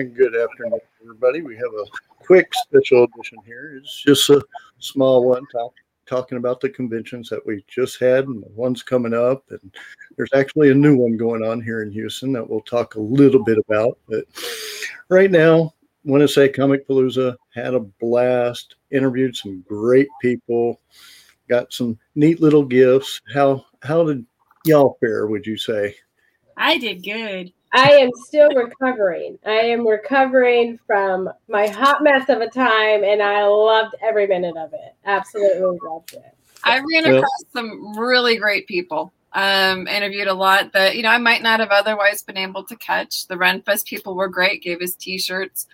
And good afternoon, everybody. We have a quick special edition here. It's just a small one talk, talking about the conventions that we just had and the ones coming up. And there's actually a new one going on here in Houston that we'll talk a little bit about. But right now, I want to say Comic Palooza had a blast, interviewed some great people, got some neat little gifts. How how did y'all fare, would you say? I did good. I am still recovering. I am recovering from my hot mess of a time, and I loved every minute of it. Absolutely loved it. I ran across some really great people. Um, interviewed a lot that you know I might not have otherwise been able to catch. The Renfest people were great. Gave us T-shirts.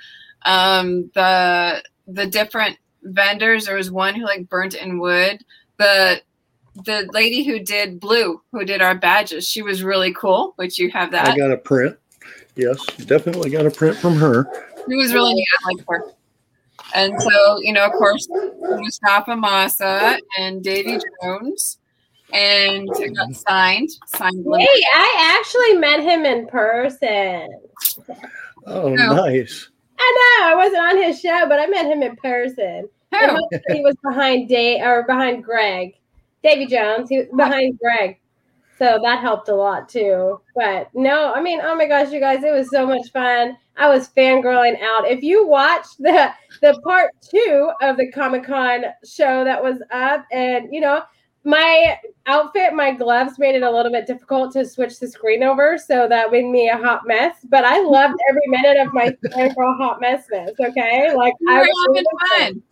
Um, the the different vendors. There was one who like burnt in wood. The the lady who did blue, who did our badges, she was really cool. Which you have that. I got a print. Yes, definitely got a print from her. She was really neat. I like her. And so, you know, of course, Mustafa Massa and Davy Jones, and it got signed. Signed. Hey, I actually met him in person. Oh, nice. I know I wasn't on his show, but I met him in person. And he was behind Dave or behind Greg, Davy Jones. He was behind Greg, so that helped a lot too. But no, I mean, oh my gosh, you guys, it was so much fun. I was fangirling out. If you watched the the part two of the Comic Con show that was up, and you know, my outfit, my gloves made it a little bit difficult to switch the screen over, so that made me a hot mess. But I loved every minute of my fangirl hot messness. Okay, like We I was having fun.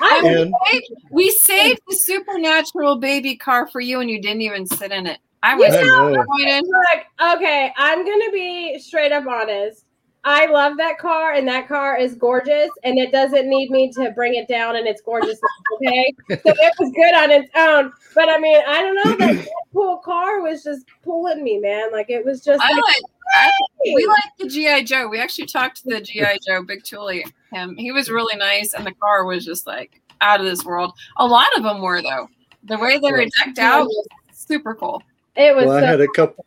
I was And- Hey, we saved the supernatural baby car for you, and you didn't even sit in it. I was I know. disappointed. like, okay, I'm gonna be straight up honest. I love that car, and that car is gorgeous, and it doesn't need me to bring it down, and it's gorgeous. Okay, so it was good on its own. But I mean, I don't know. That cool car was just pulling me, man. Like it was just I like, like, I, we like the GI Joe. We actually talked to the GI Joe, Big Tully. Him, he was really nice, and the car was just like out of this world. A lot of them were though. The way they were decked out was super cool. it was. Well, I had a couple.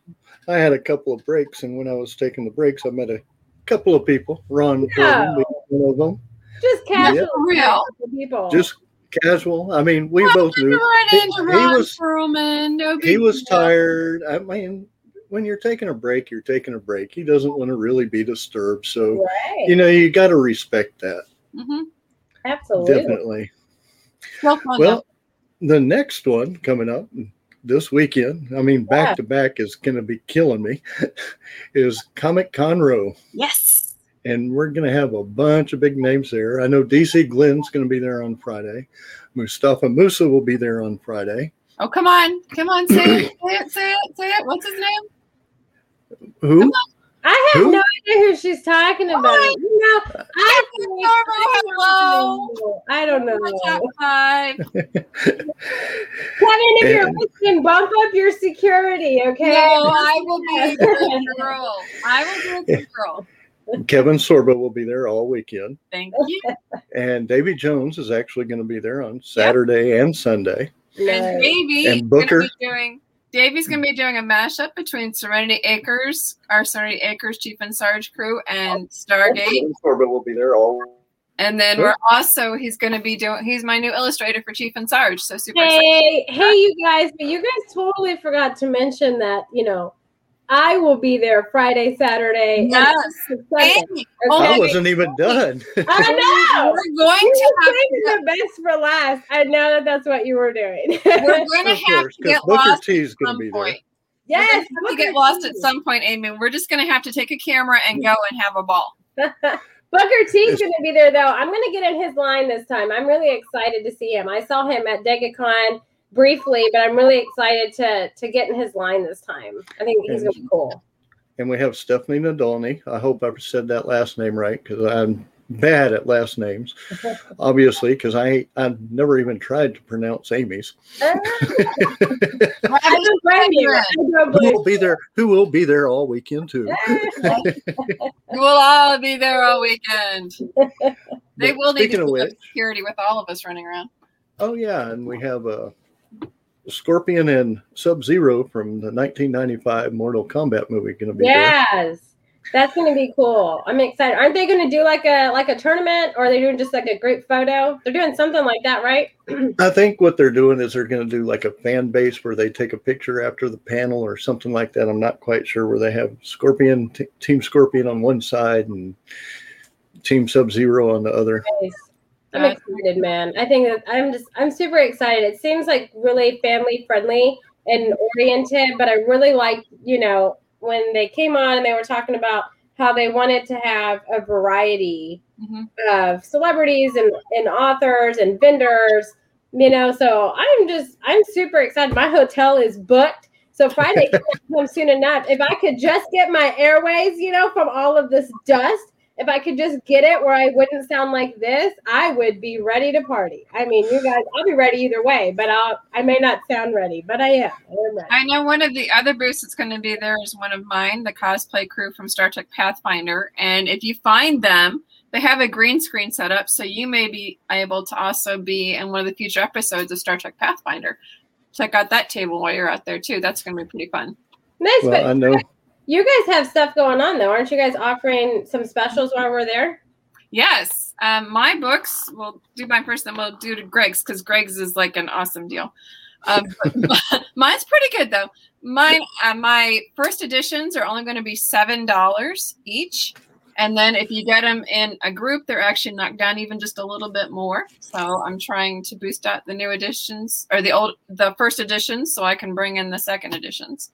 I had a couple of breaks, and when I was taking the breaks, I met a couple of people. Ron, Yeah. Gordon being one of them. just casual For real. people. Just casual. I mean, we both knew Run he, he was Perlman. No he was tired. I mean, when you're taking a break, you're taking a break. He doesn't want to really be disturbed, so right. you know you got to respect that. Mhm. Absolutely. Definitely. Well, Well, the next one coming up this weekend, I mean, Yeah. back to back is going to be killing me, is Comic Conroe. yes. And we're going to have a bunch of big names there. I know DC Glenn's going to be there on Friday. Mustafa Musa will be there on Friday. Oh, come on, come on, say it, say it, say it, say it. What's his name? Who? I have Who? no idea who she's talking about. Oh, You know, I, Hello. I don't know. Top. Kevin, if you're listening, bump up your security, okay? No, I will be a girl. I will be a girl. Kevin Sorbo will be there all weekend. Thank you. And Davy Jones is actually going to be there on Saturday and Sunday. And Nice. Davey And Booker. be doing. Davey's gonna be doing a mashup between Serenity Acres, our Serenity Acres Chief and Sarge crew, and oh, Stargate. Kevin Sorbo will be there all. And then we're also he's gonna be doing. He's my new illustrator for Chief and Sarge. So super excited. Hey, hey, you guys, but you guys totally forgot to mention that, you know, I will be there Friday, Saturday, Yes. and Sunday. Okay? I wasn't even done. I know. we're going You to were have to. the best for last. I know that that's what you were doing. We're going to have course, to get Booker lost T is at going some to be there. point. yes, We're gonna get lost at some point, Amy. We're just going to have to take a camera and go and have a ball. Booker T's going to be there though. I'm going to get in his line this time. I'm really excited to see him. I saw him at DegaCon briefly, but I'm really excited to to get in his line this time. I think he's going to be cool. And we have Stephanie Nadolny. I hope I've said that last name right because I'm bad at last names, obviously, because I I've never even tried to pronounce Amy's. I don't blame you. I don't Who will be there? Who will be there all weekend too? We will all be there all weekend. They But will need to of which, security with all of us running around. oh yeah, and we have uh, Scorpion and Sub Zero from the 1995 Mortal Kombat movie going to be there. Yes. That's gonna be cool. I'm excited. Aren't they gonna do like a like a tournament, or are they doing just like a group photo? They're doing something like that, right? I think what they're doing is they're going to do like a fan base where they take a picture after the panel or something like that. I'm not quite sure where they have Scorpion, t- Team Scorpion on one side and Team Sub Zero on the other. Nice. I'm excited, man. I think that I'm just I'm super excited. It seems like really family friendly and oriented, but I really like, you know, when they came on and they were talking about how they wanted to have a variety Mhm. of celebrities and, and authors and vendors, you know. So I'm just I'm super excited. My hotel is booked. So Friday can't come soon enough. If I could just get my airways, you know, from all of this dust, if I could just get it where I wouldn't sound like this, I would be ready to party. I mean, you guys, I'll be ready either way, but I'll I may not sound ready, but I am. I ready. I know one of the other booths that's going to be there is one of mine, the cosplay crew from Star Trek Pathfinder. And if you find them, they have a green screen set up, so you may be able to also be in one of the future episodes of Star Trek Pathfinder. Check out that table while you're out there too. That's going to be pretty fun. Nice, Well, but I know. You guys have stuff going on though, aren't you guys offering some specials while we're there? Yes, um, my books. We'll do mine first, then we'll do to Greg's because Greg's is like an awesome deal. Um, mine's pretty good though. Mine, uh, my first editions are only going to be seven dollars each, and then if you get them in a group, they're actually knocked down even just a little bit more. So I'm trying to boost out the new editions or the old, the first editions, so I can bring in the second editions.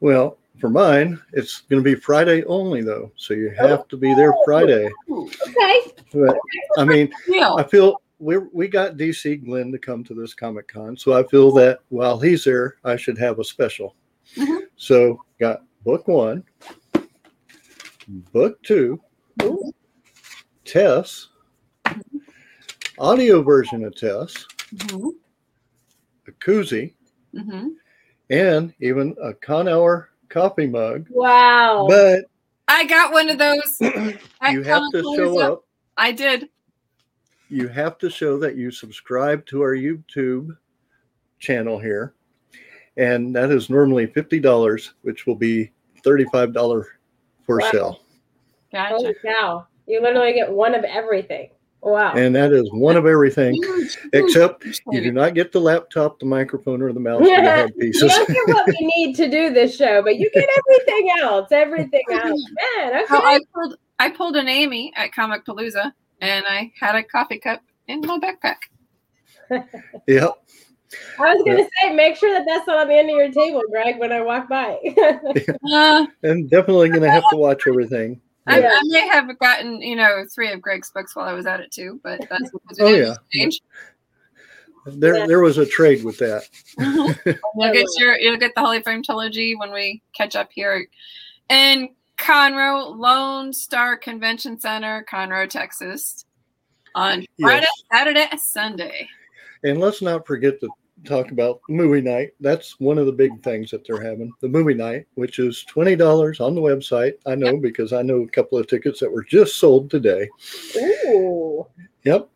Well, for mine, it's going to be Friday only though, so you have to be there Friday. Okay. But I mean. I feel we we got DC Glenn to come to this Comic Con, so I feel that while he's there, I should have a special. Mhm. So got book one, book two, Ooh. Tess, audio version of Tess, Mhm, a koozie, mhm. And even a Con coffee mug. Wow. But I got one of those. you have to show Comicpalooza. up. I did. you have to show that you subscribe to our YouTube channel here. And that is normally $50, which will be $35 for Wow. sale. Gotcha. Holy cow. You literally get one of everything. Wow. And that is one of everything, except you do not get the laptop, the microphone, or the mouse or the Yeah. head you pieces. don't get what we need to do this show, but you get everything else. Everything else. Man, okay. Well, I pulled I pulled an Amy at Comic Palooza and I had a coffee cup in my backpack. Yep. I was gonna say, make sure that that's not on the end of your table, Greg, when I walk by. Uh, And definitely going to have to watch everything. I, Yeah. I may have gotten, you know, three of Greg's books while I was at it too, but that's Oh, didn't yeah. exchange. There, there was a trade with that. You'll get your you'll get the Holy Frame trilogy when we catch up here in Conroe Lone Star Convention Center, Conroe, Texas, on Friday, Yes. Saturday, Sunday. And let's not forget to talk about movie night. That's one of the big things that they're having. The movie night, which is twenty dollars on the website. I know because I know a couple of tickets that were just sold today. Ooh. Yep.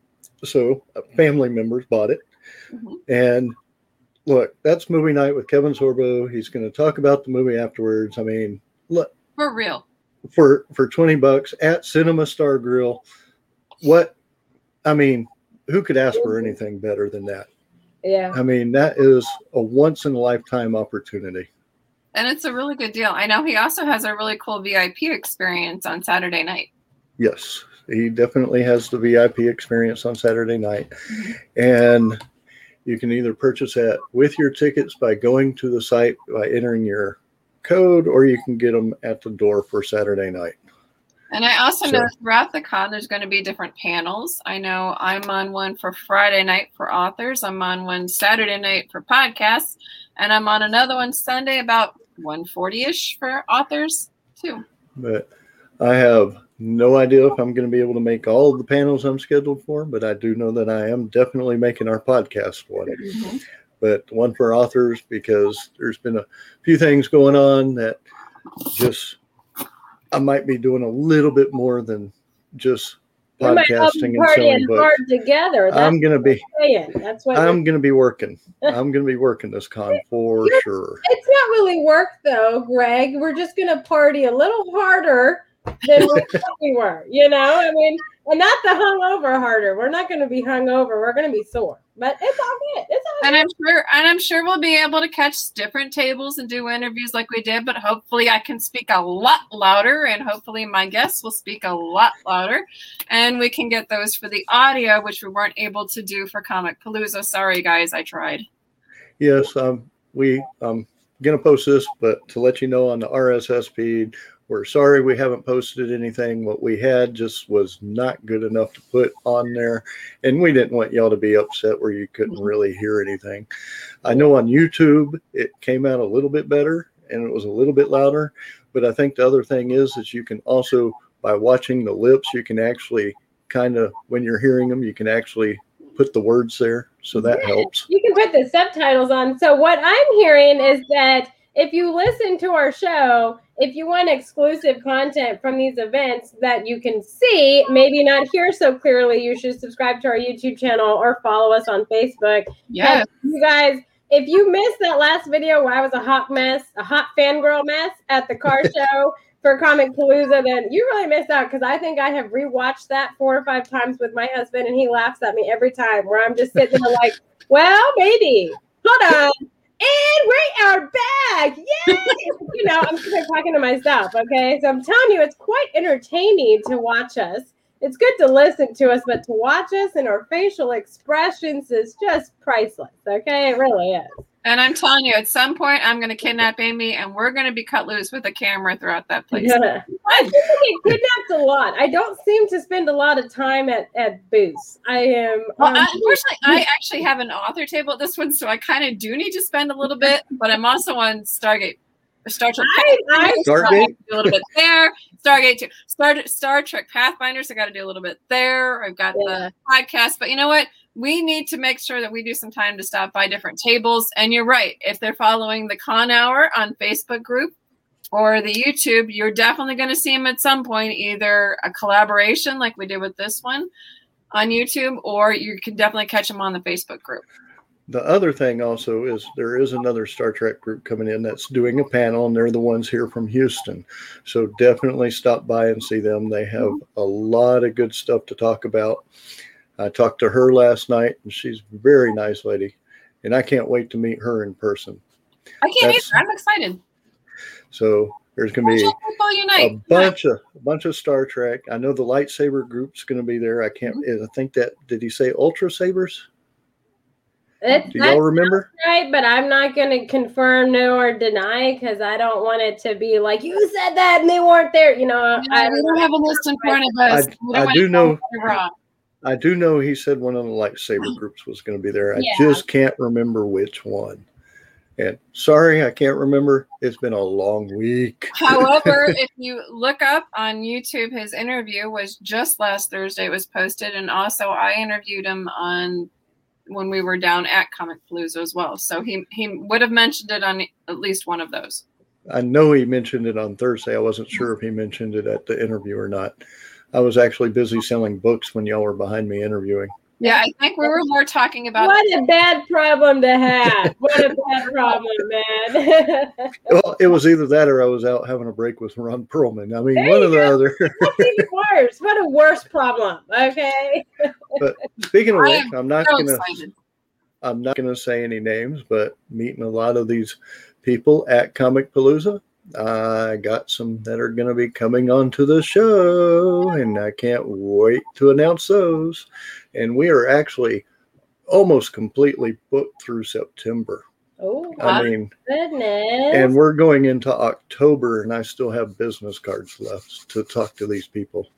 So uh, family members bought it. Mhm. And look, that's movie night with Kevin Sorbo. He's going to talk about the movie afterwards. I mean, look For real. for for 20 bucks at Cinema Star Grill. What I mean, who could ask for anything better than that? Yeah. I mean, that is a once in a lifetime opportunity. And it's a really good deal. I know he also has a really cool VIP experience on Saturday night. Yes, he definitely has the VIP experience on Saturday night. And you can either purchase that with your tickets by going to the site by entering your code, or you can get them at the door for Saturday night. And I also So- know throughout the con there's going to be different panels. I know I'm on one for Friday night for authors. I'm on one Saturday night for podcasts, and I'm on another one Sunday about 140-ish for authors too. But I have no idea if I'm going to be able to make all of the panels I'm scheduled for, but I do know that I am definitely making our podcast one. Mm-hmm. But one for authors because there's been a few things going on that just I might be doing a little bit more than just We might all be podcasting and selling books. hard together. That's I'm gonna be. That's what I'm gonna be working. I'm gonna be working this con for sure. It's not really work though, Greg. We're just gonna party a little harder than we we were. You know, I mean, and not the hungover harder. We're not gonna be hungover. We're gonna be sore. But it's all good. It's all And good. I'm sure, and I'm sure we'll be able to catch different tables and do interviews like we did. But hopefully, I can speak a lot louder, and hopefully, my guests will speak a lot louder, and we can get those for the audio, which we weren't able to do for Comic Palooza. Sorry, guys, I tried. Yes, um, we I'm gonna post this, but to let you know on the RSS feed, we're sorry we haven't posted anything. What we had just was not good enough to put on there, and we didn't want y'all to be upset where you couldn't mm-hmm. really hear anything. I know on YouTube it came out a little bit better and it was a little bit louder, but I think the other thing is that you can also by watching the lips, you can actually kind of when you're hearing them, you can actually put the words there, so that helps. You can put the subtitles on. So what I'm hearing is that if you listen to our show, if you want exclusive content from these events that you can see, maybe not hear so clearly, you should subscribe to our YouTube channel or follow us on Facebook. Yes. You guys, if you missed that last video where I was a hot mess, a hot fangirl mess at the car show for Comic Palooza, then you really missed out because I think I have rewatched that four or five times with my husband and he laughs at me every time where I'm just sitting there like, well, baby, hold on. And we are back. Yay! you know, I'm talking to myself. Okay. So I'm telling you, it's quite entertaining to watch us. It's good to listen to us, but to watch us and our facial expressions is just priceless. Okay. It really is. And I'm telling you, at some point, I'm going to kidnap Amy, and we're going to be cut loose with a camera throughout that place. Yeah. I think get kidnapped a lot. I don't seem to spend a lot of time at, at booths. I am. Well, um, I, unfortunately, I actually have an author table at this one, so I kind of do need to spend a little bit. But I'm also on Stargate, Star Trek. I, I, So I Stargate? do a little bit there. Stargate too. Star Star Trek Pathfinders. I got to do a little bit there. I've got the podcast, but you know what? We need to make sure that we do some time to stop by different tables. And you're right. If they're following the Con Hour on Facebook group or the YouTube, you're definitely going to see them at some point. Either a collaboration like we did with this one on YouTube, or you can definitely catch them on the Facebook group. The other thing also is there is another Star Trek group coming in that's doing a panel, and they're the ones here from Houston. So definitely stop by and see them. They have mm-hmm. a lot of good stuff to talk about. I talked to her last night, and she's a very nice lady, and I can't wait to meet her in person. I can't That's- either. I'm excited. So there's going to be a unite. bunch of a bunch of Star Trek. I know the lightsaber group's going to be there. I can't. Mm-hmm. I think that did he say Ultra Sabers? it's Do y'all remember? right, but I'm not going to confirm, no, or deny because I don't want it to be like you said that and they weren't there. You know, I, we don't have a list in front of us. I- don't I do know- wrong. I do know he said one of the lightsaber groups was going to be there. I Yeah. just can't remember which one. And sorry, I can't remember. It's been a long week. However, if you look up on YouTube, his interview was just last Thursday. It was posted, and also I interviewed him on when we were down at Comic Palooza as well. So he he would have mentioned it on at least one of those. I know he mentioned it on Thursday. I wasn't sure if he mentioned it at the interview or not. I was actually busy selling books when y'all were behind me interviewing. Yeah, I think we were more talking about. what a bad problem to have. what a bad problem, man. Well, it was either that or I was out having a break with Ron Perlman. I mean, There one you or the go. other. That's even worse. What a worse problem. Okay. But speaking of I which, I'm not so gonna excited. I'm not gonna say any names, but meeting a lot of these people at Comic Palooza. I got some that are going to be coming onto the show, and I can't wait to announce those. And we are actually almost completely booked through September. Oh, I mean, goodness. and we're going into October, and I still have business cards left to talk to these people.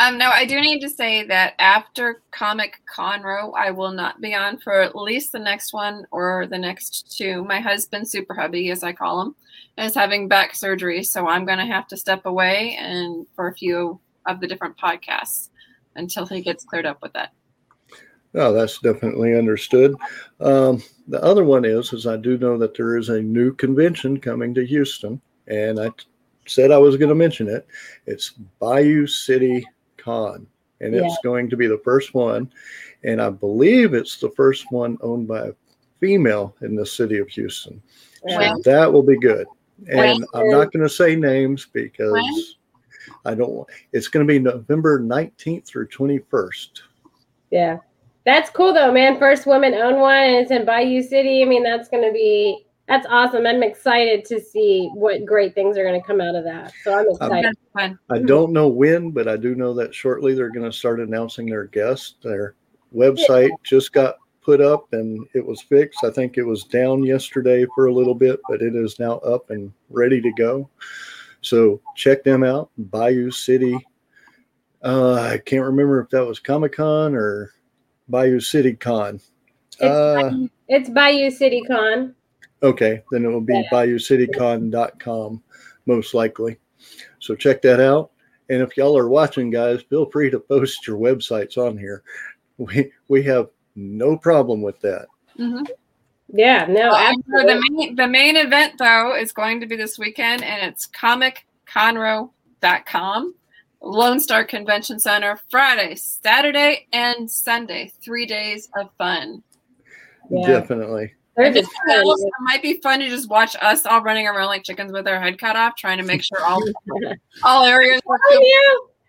Um, no, I do need to say that after Comic Conroe, I will not be on for at least the next one or the next two. My husband, Super Hubby, as I call him, is having back surgery, so I'm going to have to step away and for a few of the different podcasts until he gets cleared up with that. Oh, that's definitely understood. Um, the other one is, is I do know that there is a new convention coming to Houston, and I t- said I was going to mention it. It's Bayou City Con, and it's going to be the first one, and I believe it's the first one owned by a female in the city of Houston. So Yeah. that will be good. And I'm When? not going to say names because I don't. want It's going to be November 19th through 21st. Yeah. That's cool though, man. First woman owned one and it's in Bayou City. I mean, that's gonna be that's awesome. I'm excited to see what great things are gonna come out of that. So I'm excited. That's fun. I don't know when, but I do know that shortly they're going to start announcing their guests. Their website just got put up and it was fixed. I think it was down yesterday for a little bit, but it is now up and ready to go. So check them out. Bayou City. Uh, I can't remember if that was Comic Con or Bayou City Con. It's, Uh, Bayou, it's Bayou City Con. Okay, then it will be Yeah. bayoucitycon.com most likely. So check that out. And if y'all are watching, guys, feel free to post your websites on here. We we have no problem with that. Mhm. Yeah, no, Well, and for absolutely. the main, the main event though is going to be this weekend, and it's comicconroe.com, Lone Star Convention Center, Friday, Saturday, and Sunday. Three days of fun. Yeah. Definitely. They're just just else, it might be fun to just watch us all running around like chickens with our head cut off, trying to make sure all all areas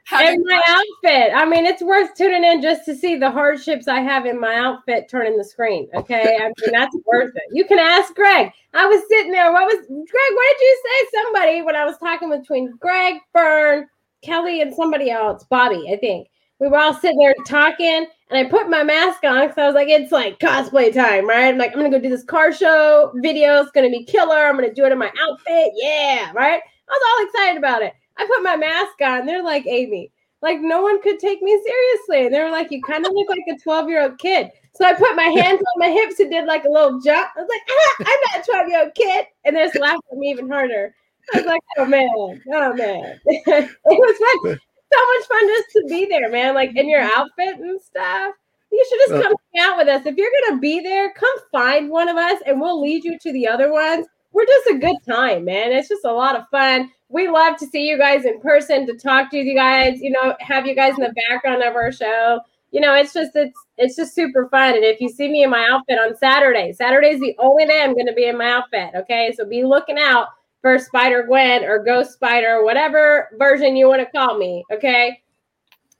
having And my outfit. I mean, it's worth tuning in just to see the hardships I have in my outfit turning the screen. Okay. I mean, that's worth it. You can ask Greg. I was sitting there. What was Greg? What did you say? Somebody when I was talking between Greg, Fern, Kelly, and somebody else, Bobby, I think. We were all sitting there talking, and I put my mask on because I was like, it's like cosplay time, right? I'm like, I'm gonna go do this car show video. It's gonna be killer. I'm gonna do it in my outfit. Yeah, right? I was all excited about it. I put my mask on. They're like, Amy, like no one could take me seriously. And they were like, you kind of look like a 12 year old kid. So I put my hands on my hips and did like a little jump. I was like, ah, I'm not a 12 year old kid. And they're just laughing at me even harder. I was like, oh man, oh man. it was fun. So much fun just to be there, man. Like in your outfit and stuff. You should just uh, come hang out with us. If you're gonna be there, come find one of us and we'll lead you to the other ones. We're just a good time, man. It's just a lot of fun. We love to see you guys in person, to talk to you guys, you know, have you guys in the background of our show. You know, it's just it's it's just super fun. And if you see me in my outfit on Saturday, Saturday's the only day I'm gonna be in my outfit. Okay. So be looking out for Spider Gwen or Ghost Spider, whatever version you want to call me. Okay.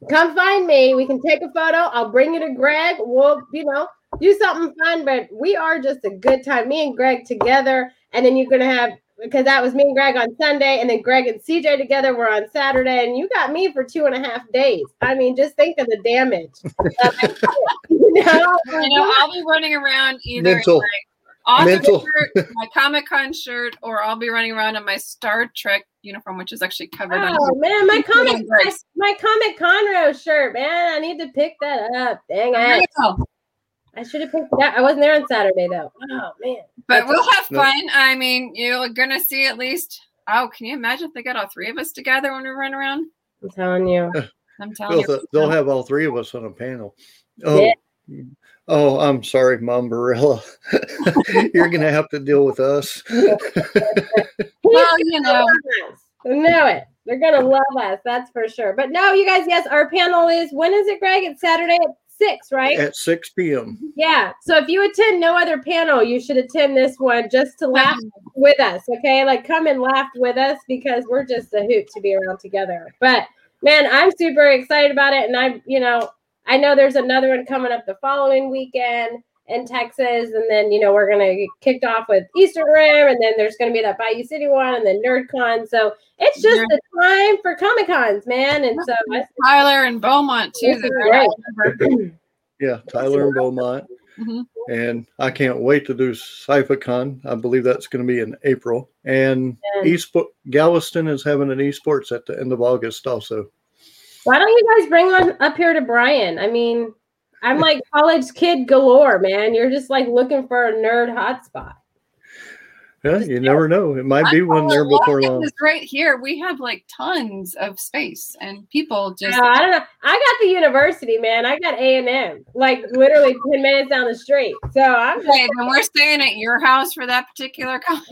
Come find me. We can take a photo. I'll bring you to Greg. We'll, you know, do something fun, but we are just a good time. Me and Greg together. And then you're going to have, because that was me and Greg on Sunday, and then Greg and CJ together were on Saturday, and you got me for two and a half days. I mean, just think of the damage. you know? You know, I'll be running around either Mental. in my Mental. shirt, my Comic Con shirt, or I'll be running around in my Star Trek uniform, which is actually covered on. Oh man, my comic, my, my comic Conroe shirt, man. I need to pick that up. Dang it! I should have picked that. I wasn't there on Saturday though. Oh man. But we'll have No. fun. I mean, you're gonna see at least. Oh, can you imagine if they got all three of us together when we run around? I'm telling you. I'm telling They'll, you. they'll have all three of us on a panel. Oh, oh, I'm sorry, Mom Barilla. You're gonna have to deal with us. Well, you know, I know it. They're gonna love us, that's for sure. But no, you guys, yes, our panel is when is it, Greg? It's Saturday at six, right? At 6 p.m. Yeah. So if you attend no other panel, you should attend this one just to laugh with us. Okay. Like come and laugh with us because we're just a hoot to be around together. But man, I'm super excited about it. And I'm, you know, I know there's another one coming up the following weekend in Texas. And then, you know, we're going to get kicked off with Eastern Rim. And then there's going to be that Bayou City one and then NerdCon. So it's just the time for Comic Cons, man. And so I Tyler and Beaumont too. This that is are great. all over. Yeah, Tyler and Beaumont. Mhm. And I can't wait to do CypherCon. I believe that's going to be in April. And And- Esport Galveston is having an esports at the end of August also. Why don't you guys bring on up here to Bryan? I mean, I'm like college kid galore, man. You're just like looking for a nerd hotspot. Yeah, you never know. It might be I one there before long. is right here. We have like tons of space, and people just. Uh, I don't know. I got the university, man. I got A and M, like literally ten minutes down the street. So I'm just Okay, then we're staying at your house for that particular con.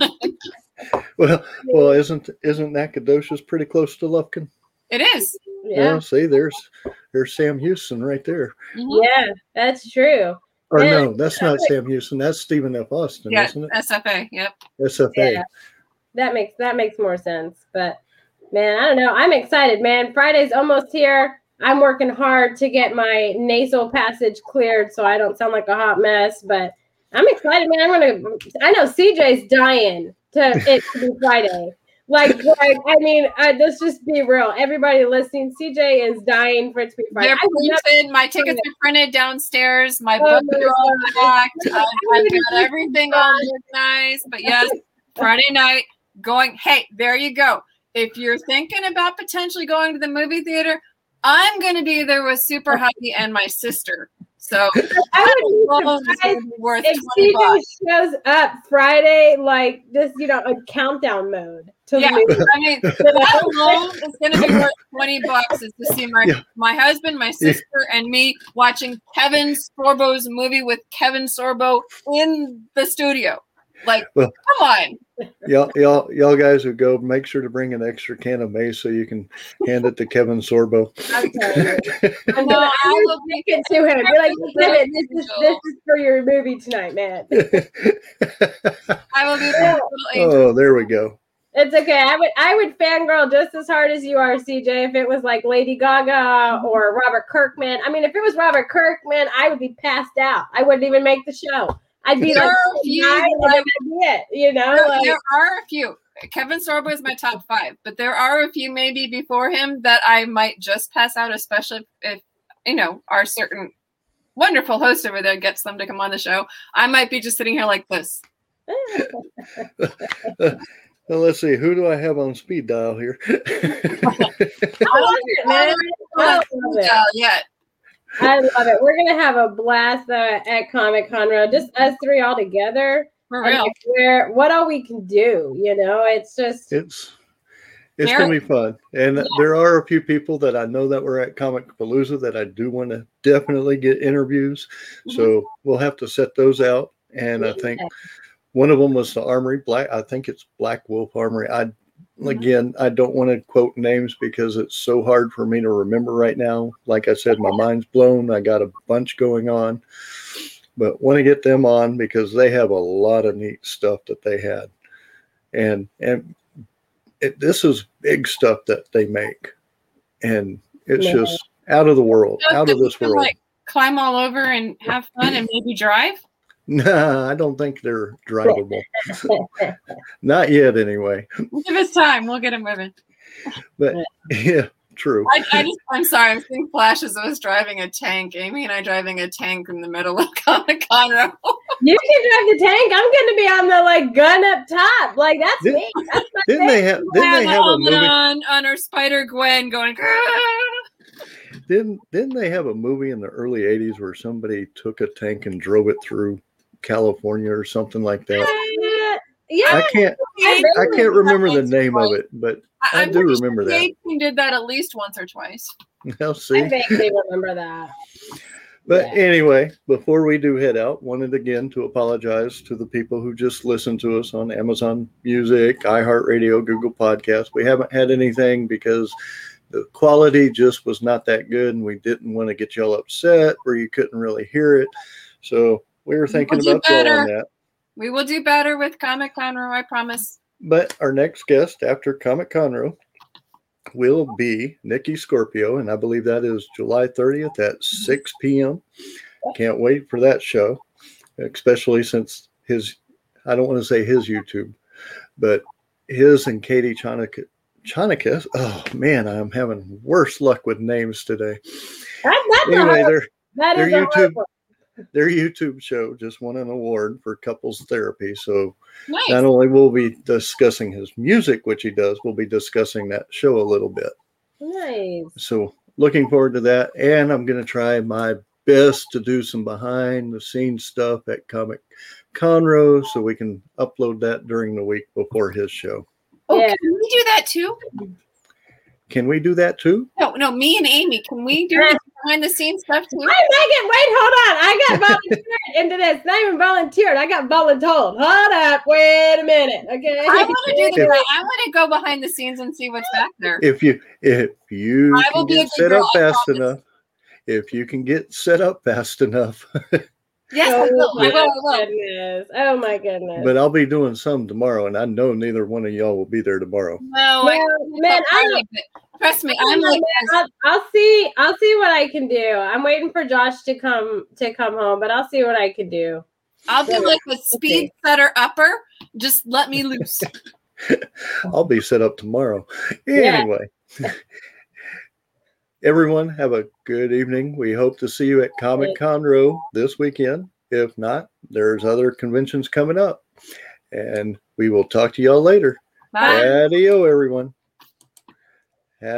Well, well, isn't isn't Nacogdoches pretty close to Lufkin? It is. Yeah. Well, see, there's there's Sam Houston right there. Mhm. Yeah, that's true. Or Yeah. no, that's not Sam Houston. That's Stephen F. Austin, Yeah, isn't it? SFA. Yep. SFA. Yeah. That makes that makes more sense. But man, I don't know. I'm excited, man. Friday's almost here. I'm working hard to get my nasal passage cleared so I don't sound like a hot mess. But I'm excited, man. I'm gonna. I know CJ's dying to it to be Friday. Like, like I mean, uh, let's just be real. Everybody listening, CJ is dying for it to be Friday. They're I printed. My tickets are printed downstairs. My Oh book my is all packed. I've, I've got everything all organized. But yes, Friday night going. Hey, there you go. If you're thinking about potentially going to the movie theater, I'm going to be there with Super Hubby and my sister. So I would both be surprised worth if twenty CJ shows up Friday, like this, you know, a countdown mode to Yeah, the movie. I mean that alone is going to be worth twenty bucks. Is to see my Yeah. my husband, my sister, and me watching Kevin Sorbo's movie with Kevin Sorbo in the studio. Like, Well- come on. Y'all, y'all, y'all guys who go, make sure to bring an extra can of mace so you can hand it to Kevin Sorbo. I'm. I'm No, I will gonna take it to him. Be like, Kevin, this is this is for your movie tonight, man. I will be there. Little angel. oh, there we go. It's okay. I would I would fangirl just as hard as you are, CJ. If it was like Lady Gaga or Robert Kirkman. I mean, if it was Robert Kirkman, I would be passed out. I wouldn't even make the show. I'd be There like, are a few, "Hi," and then that'd be it. You know, There, like, there are a few. Kevin Sorbo is my top five, but there are a few maybe before him that I might just pass out, especially if, you know our certain wonderful host over there gets them to come on the show. I might be just sitting here like this. Well, let's see. Who do I have on speed dial here? I love it, man. I love it. Yeah, yet. I love it. We're gonna have a blast uh, at Comic Conroe, just us three all together. For real. like, where what all we can do, you know? It's just it's it's There- gonna be fun, and there are a few people that I know that were at Comic Palooza that I do want to definitely get interviews. So we'll have to set those out, and I think one of them was the Armory Black. I think it's Black Wolf Armory. I Mm-hmm. again, I don't want to quote names because it's so hard for me to remember right now. Like I said, my mind's blown. I got a bunch going on, but want to get them on because they have a lot of neat stuff that they had, and and it, this is big stuff that they make, and it's Yeah. just out of the world, So out of this world. Like climb all over and have fun and maybe drive. Nah, I don't think they're drivable. Not yet, anyway. Give us time. We'll get it moving. But yeah, true. I, I just, I'm sorry. I'm seeing flashes of us driving a tank. Amy and I driving a tank in the middle of Comic Conroe. you can drive the tank. I'm gonna be on the like gun up top. Like that's Did- me. That's my Didn't they have? Didn't they have a movie? on, on our Spider Gwen going. Didn't Didn't they have a movie in the early '80s where somebody took a tank and drove it through California or something like that? Yeah, I can't. I I can't remember the name or of it, but I, I do remember sure that. the team did that at least once or twice. I'll I see. vaguely remember that. But Yeah. anyway, before we do head out, wanted again to apologize to the people who just listened to us on Amazon Music, iHeartRadio, Google Podcasts. We haven't had anything because the quality just was not that good, and we didn't want to get y'all upset where you couldn't really hear it. So we were thinking We'll about y'all on better. that. We will do better with Comic Conroe, I promise. But our next guest after Comic Conroe will be Nikki Scorpio, and I believe that is July 30th at mm-hmm. 6 p.m. Can't wait for that show, especially since his, I don't want to say his YouTube, but his and Katie Chonik. Chonikis. Oh man, I'm having worse luck with names today. That, that's a Anyway, hard, their that is their a hard YouTube- one. Their YouTube show just won an award for couples therapy. So Nice. not only will we be discussing his music, which he does, we'll be discussing that show a little bit. Nice. So looking forward to that. And I'm going to try my best to do some behind the scenes stuff at Comic Conroe so we can upload that during the week before his show. Oh, Yeah. can we do that too? Can we do that too? No, no, me and Amy, can we do it behind the scenes stuff too? Hey, Megan, wait, hold on. I got volunteered into this. Not even volunteered. I got volunteered. Hold up. Wait a minute. Okay. I want to do If- that. I want to go behind the scenes and see what's back there. If you if you I will can be get set up fast enough, if you can get set up fast enough, Yes, I Oh will. I my will. I will. goodness. Oh my goodness. but I'll be doing some tomorrow, and I know neither one of y'all will be there tomorrow. No, I, Man, man, I trust me. I'm like I'll, I'll see. I'll see what I can do. I'm waiting for Josh to come to come home, but I'll see what I can do. I'll do like a speed setter upper. Just let me loose. I'll be set up tomorrow. Yeah. Everyone have a good evening. We hope to see you at Comic Conroe this weekend. If not, there's other conventions coming up, and we will talk to y'all later. Bye. Adio, everyone. Have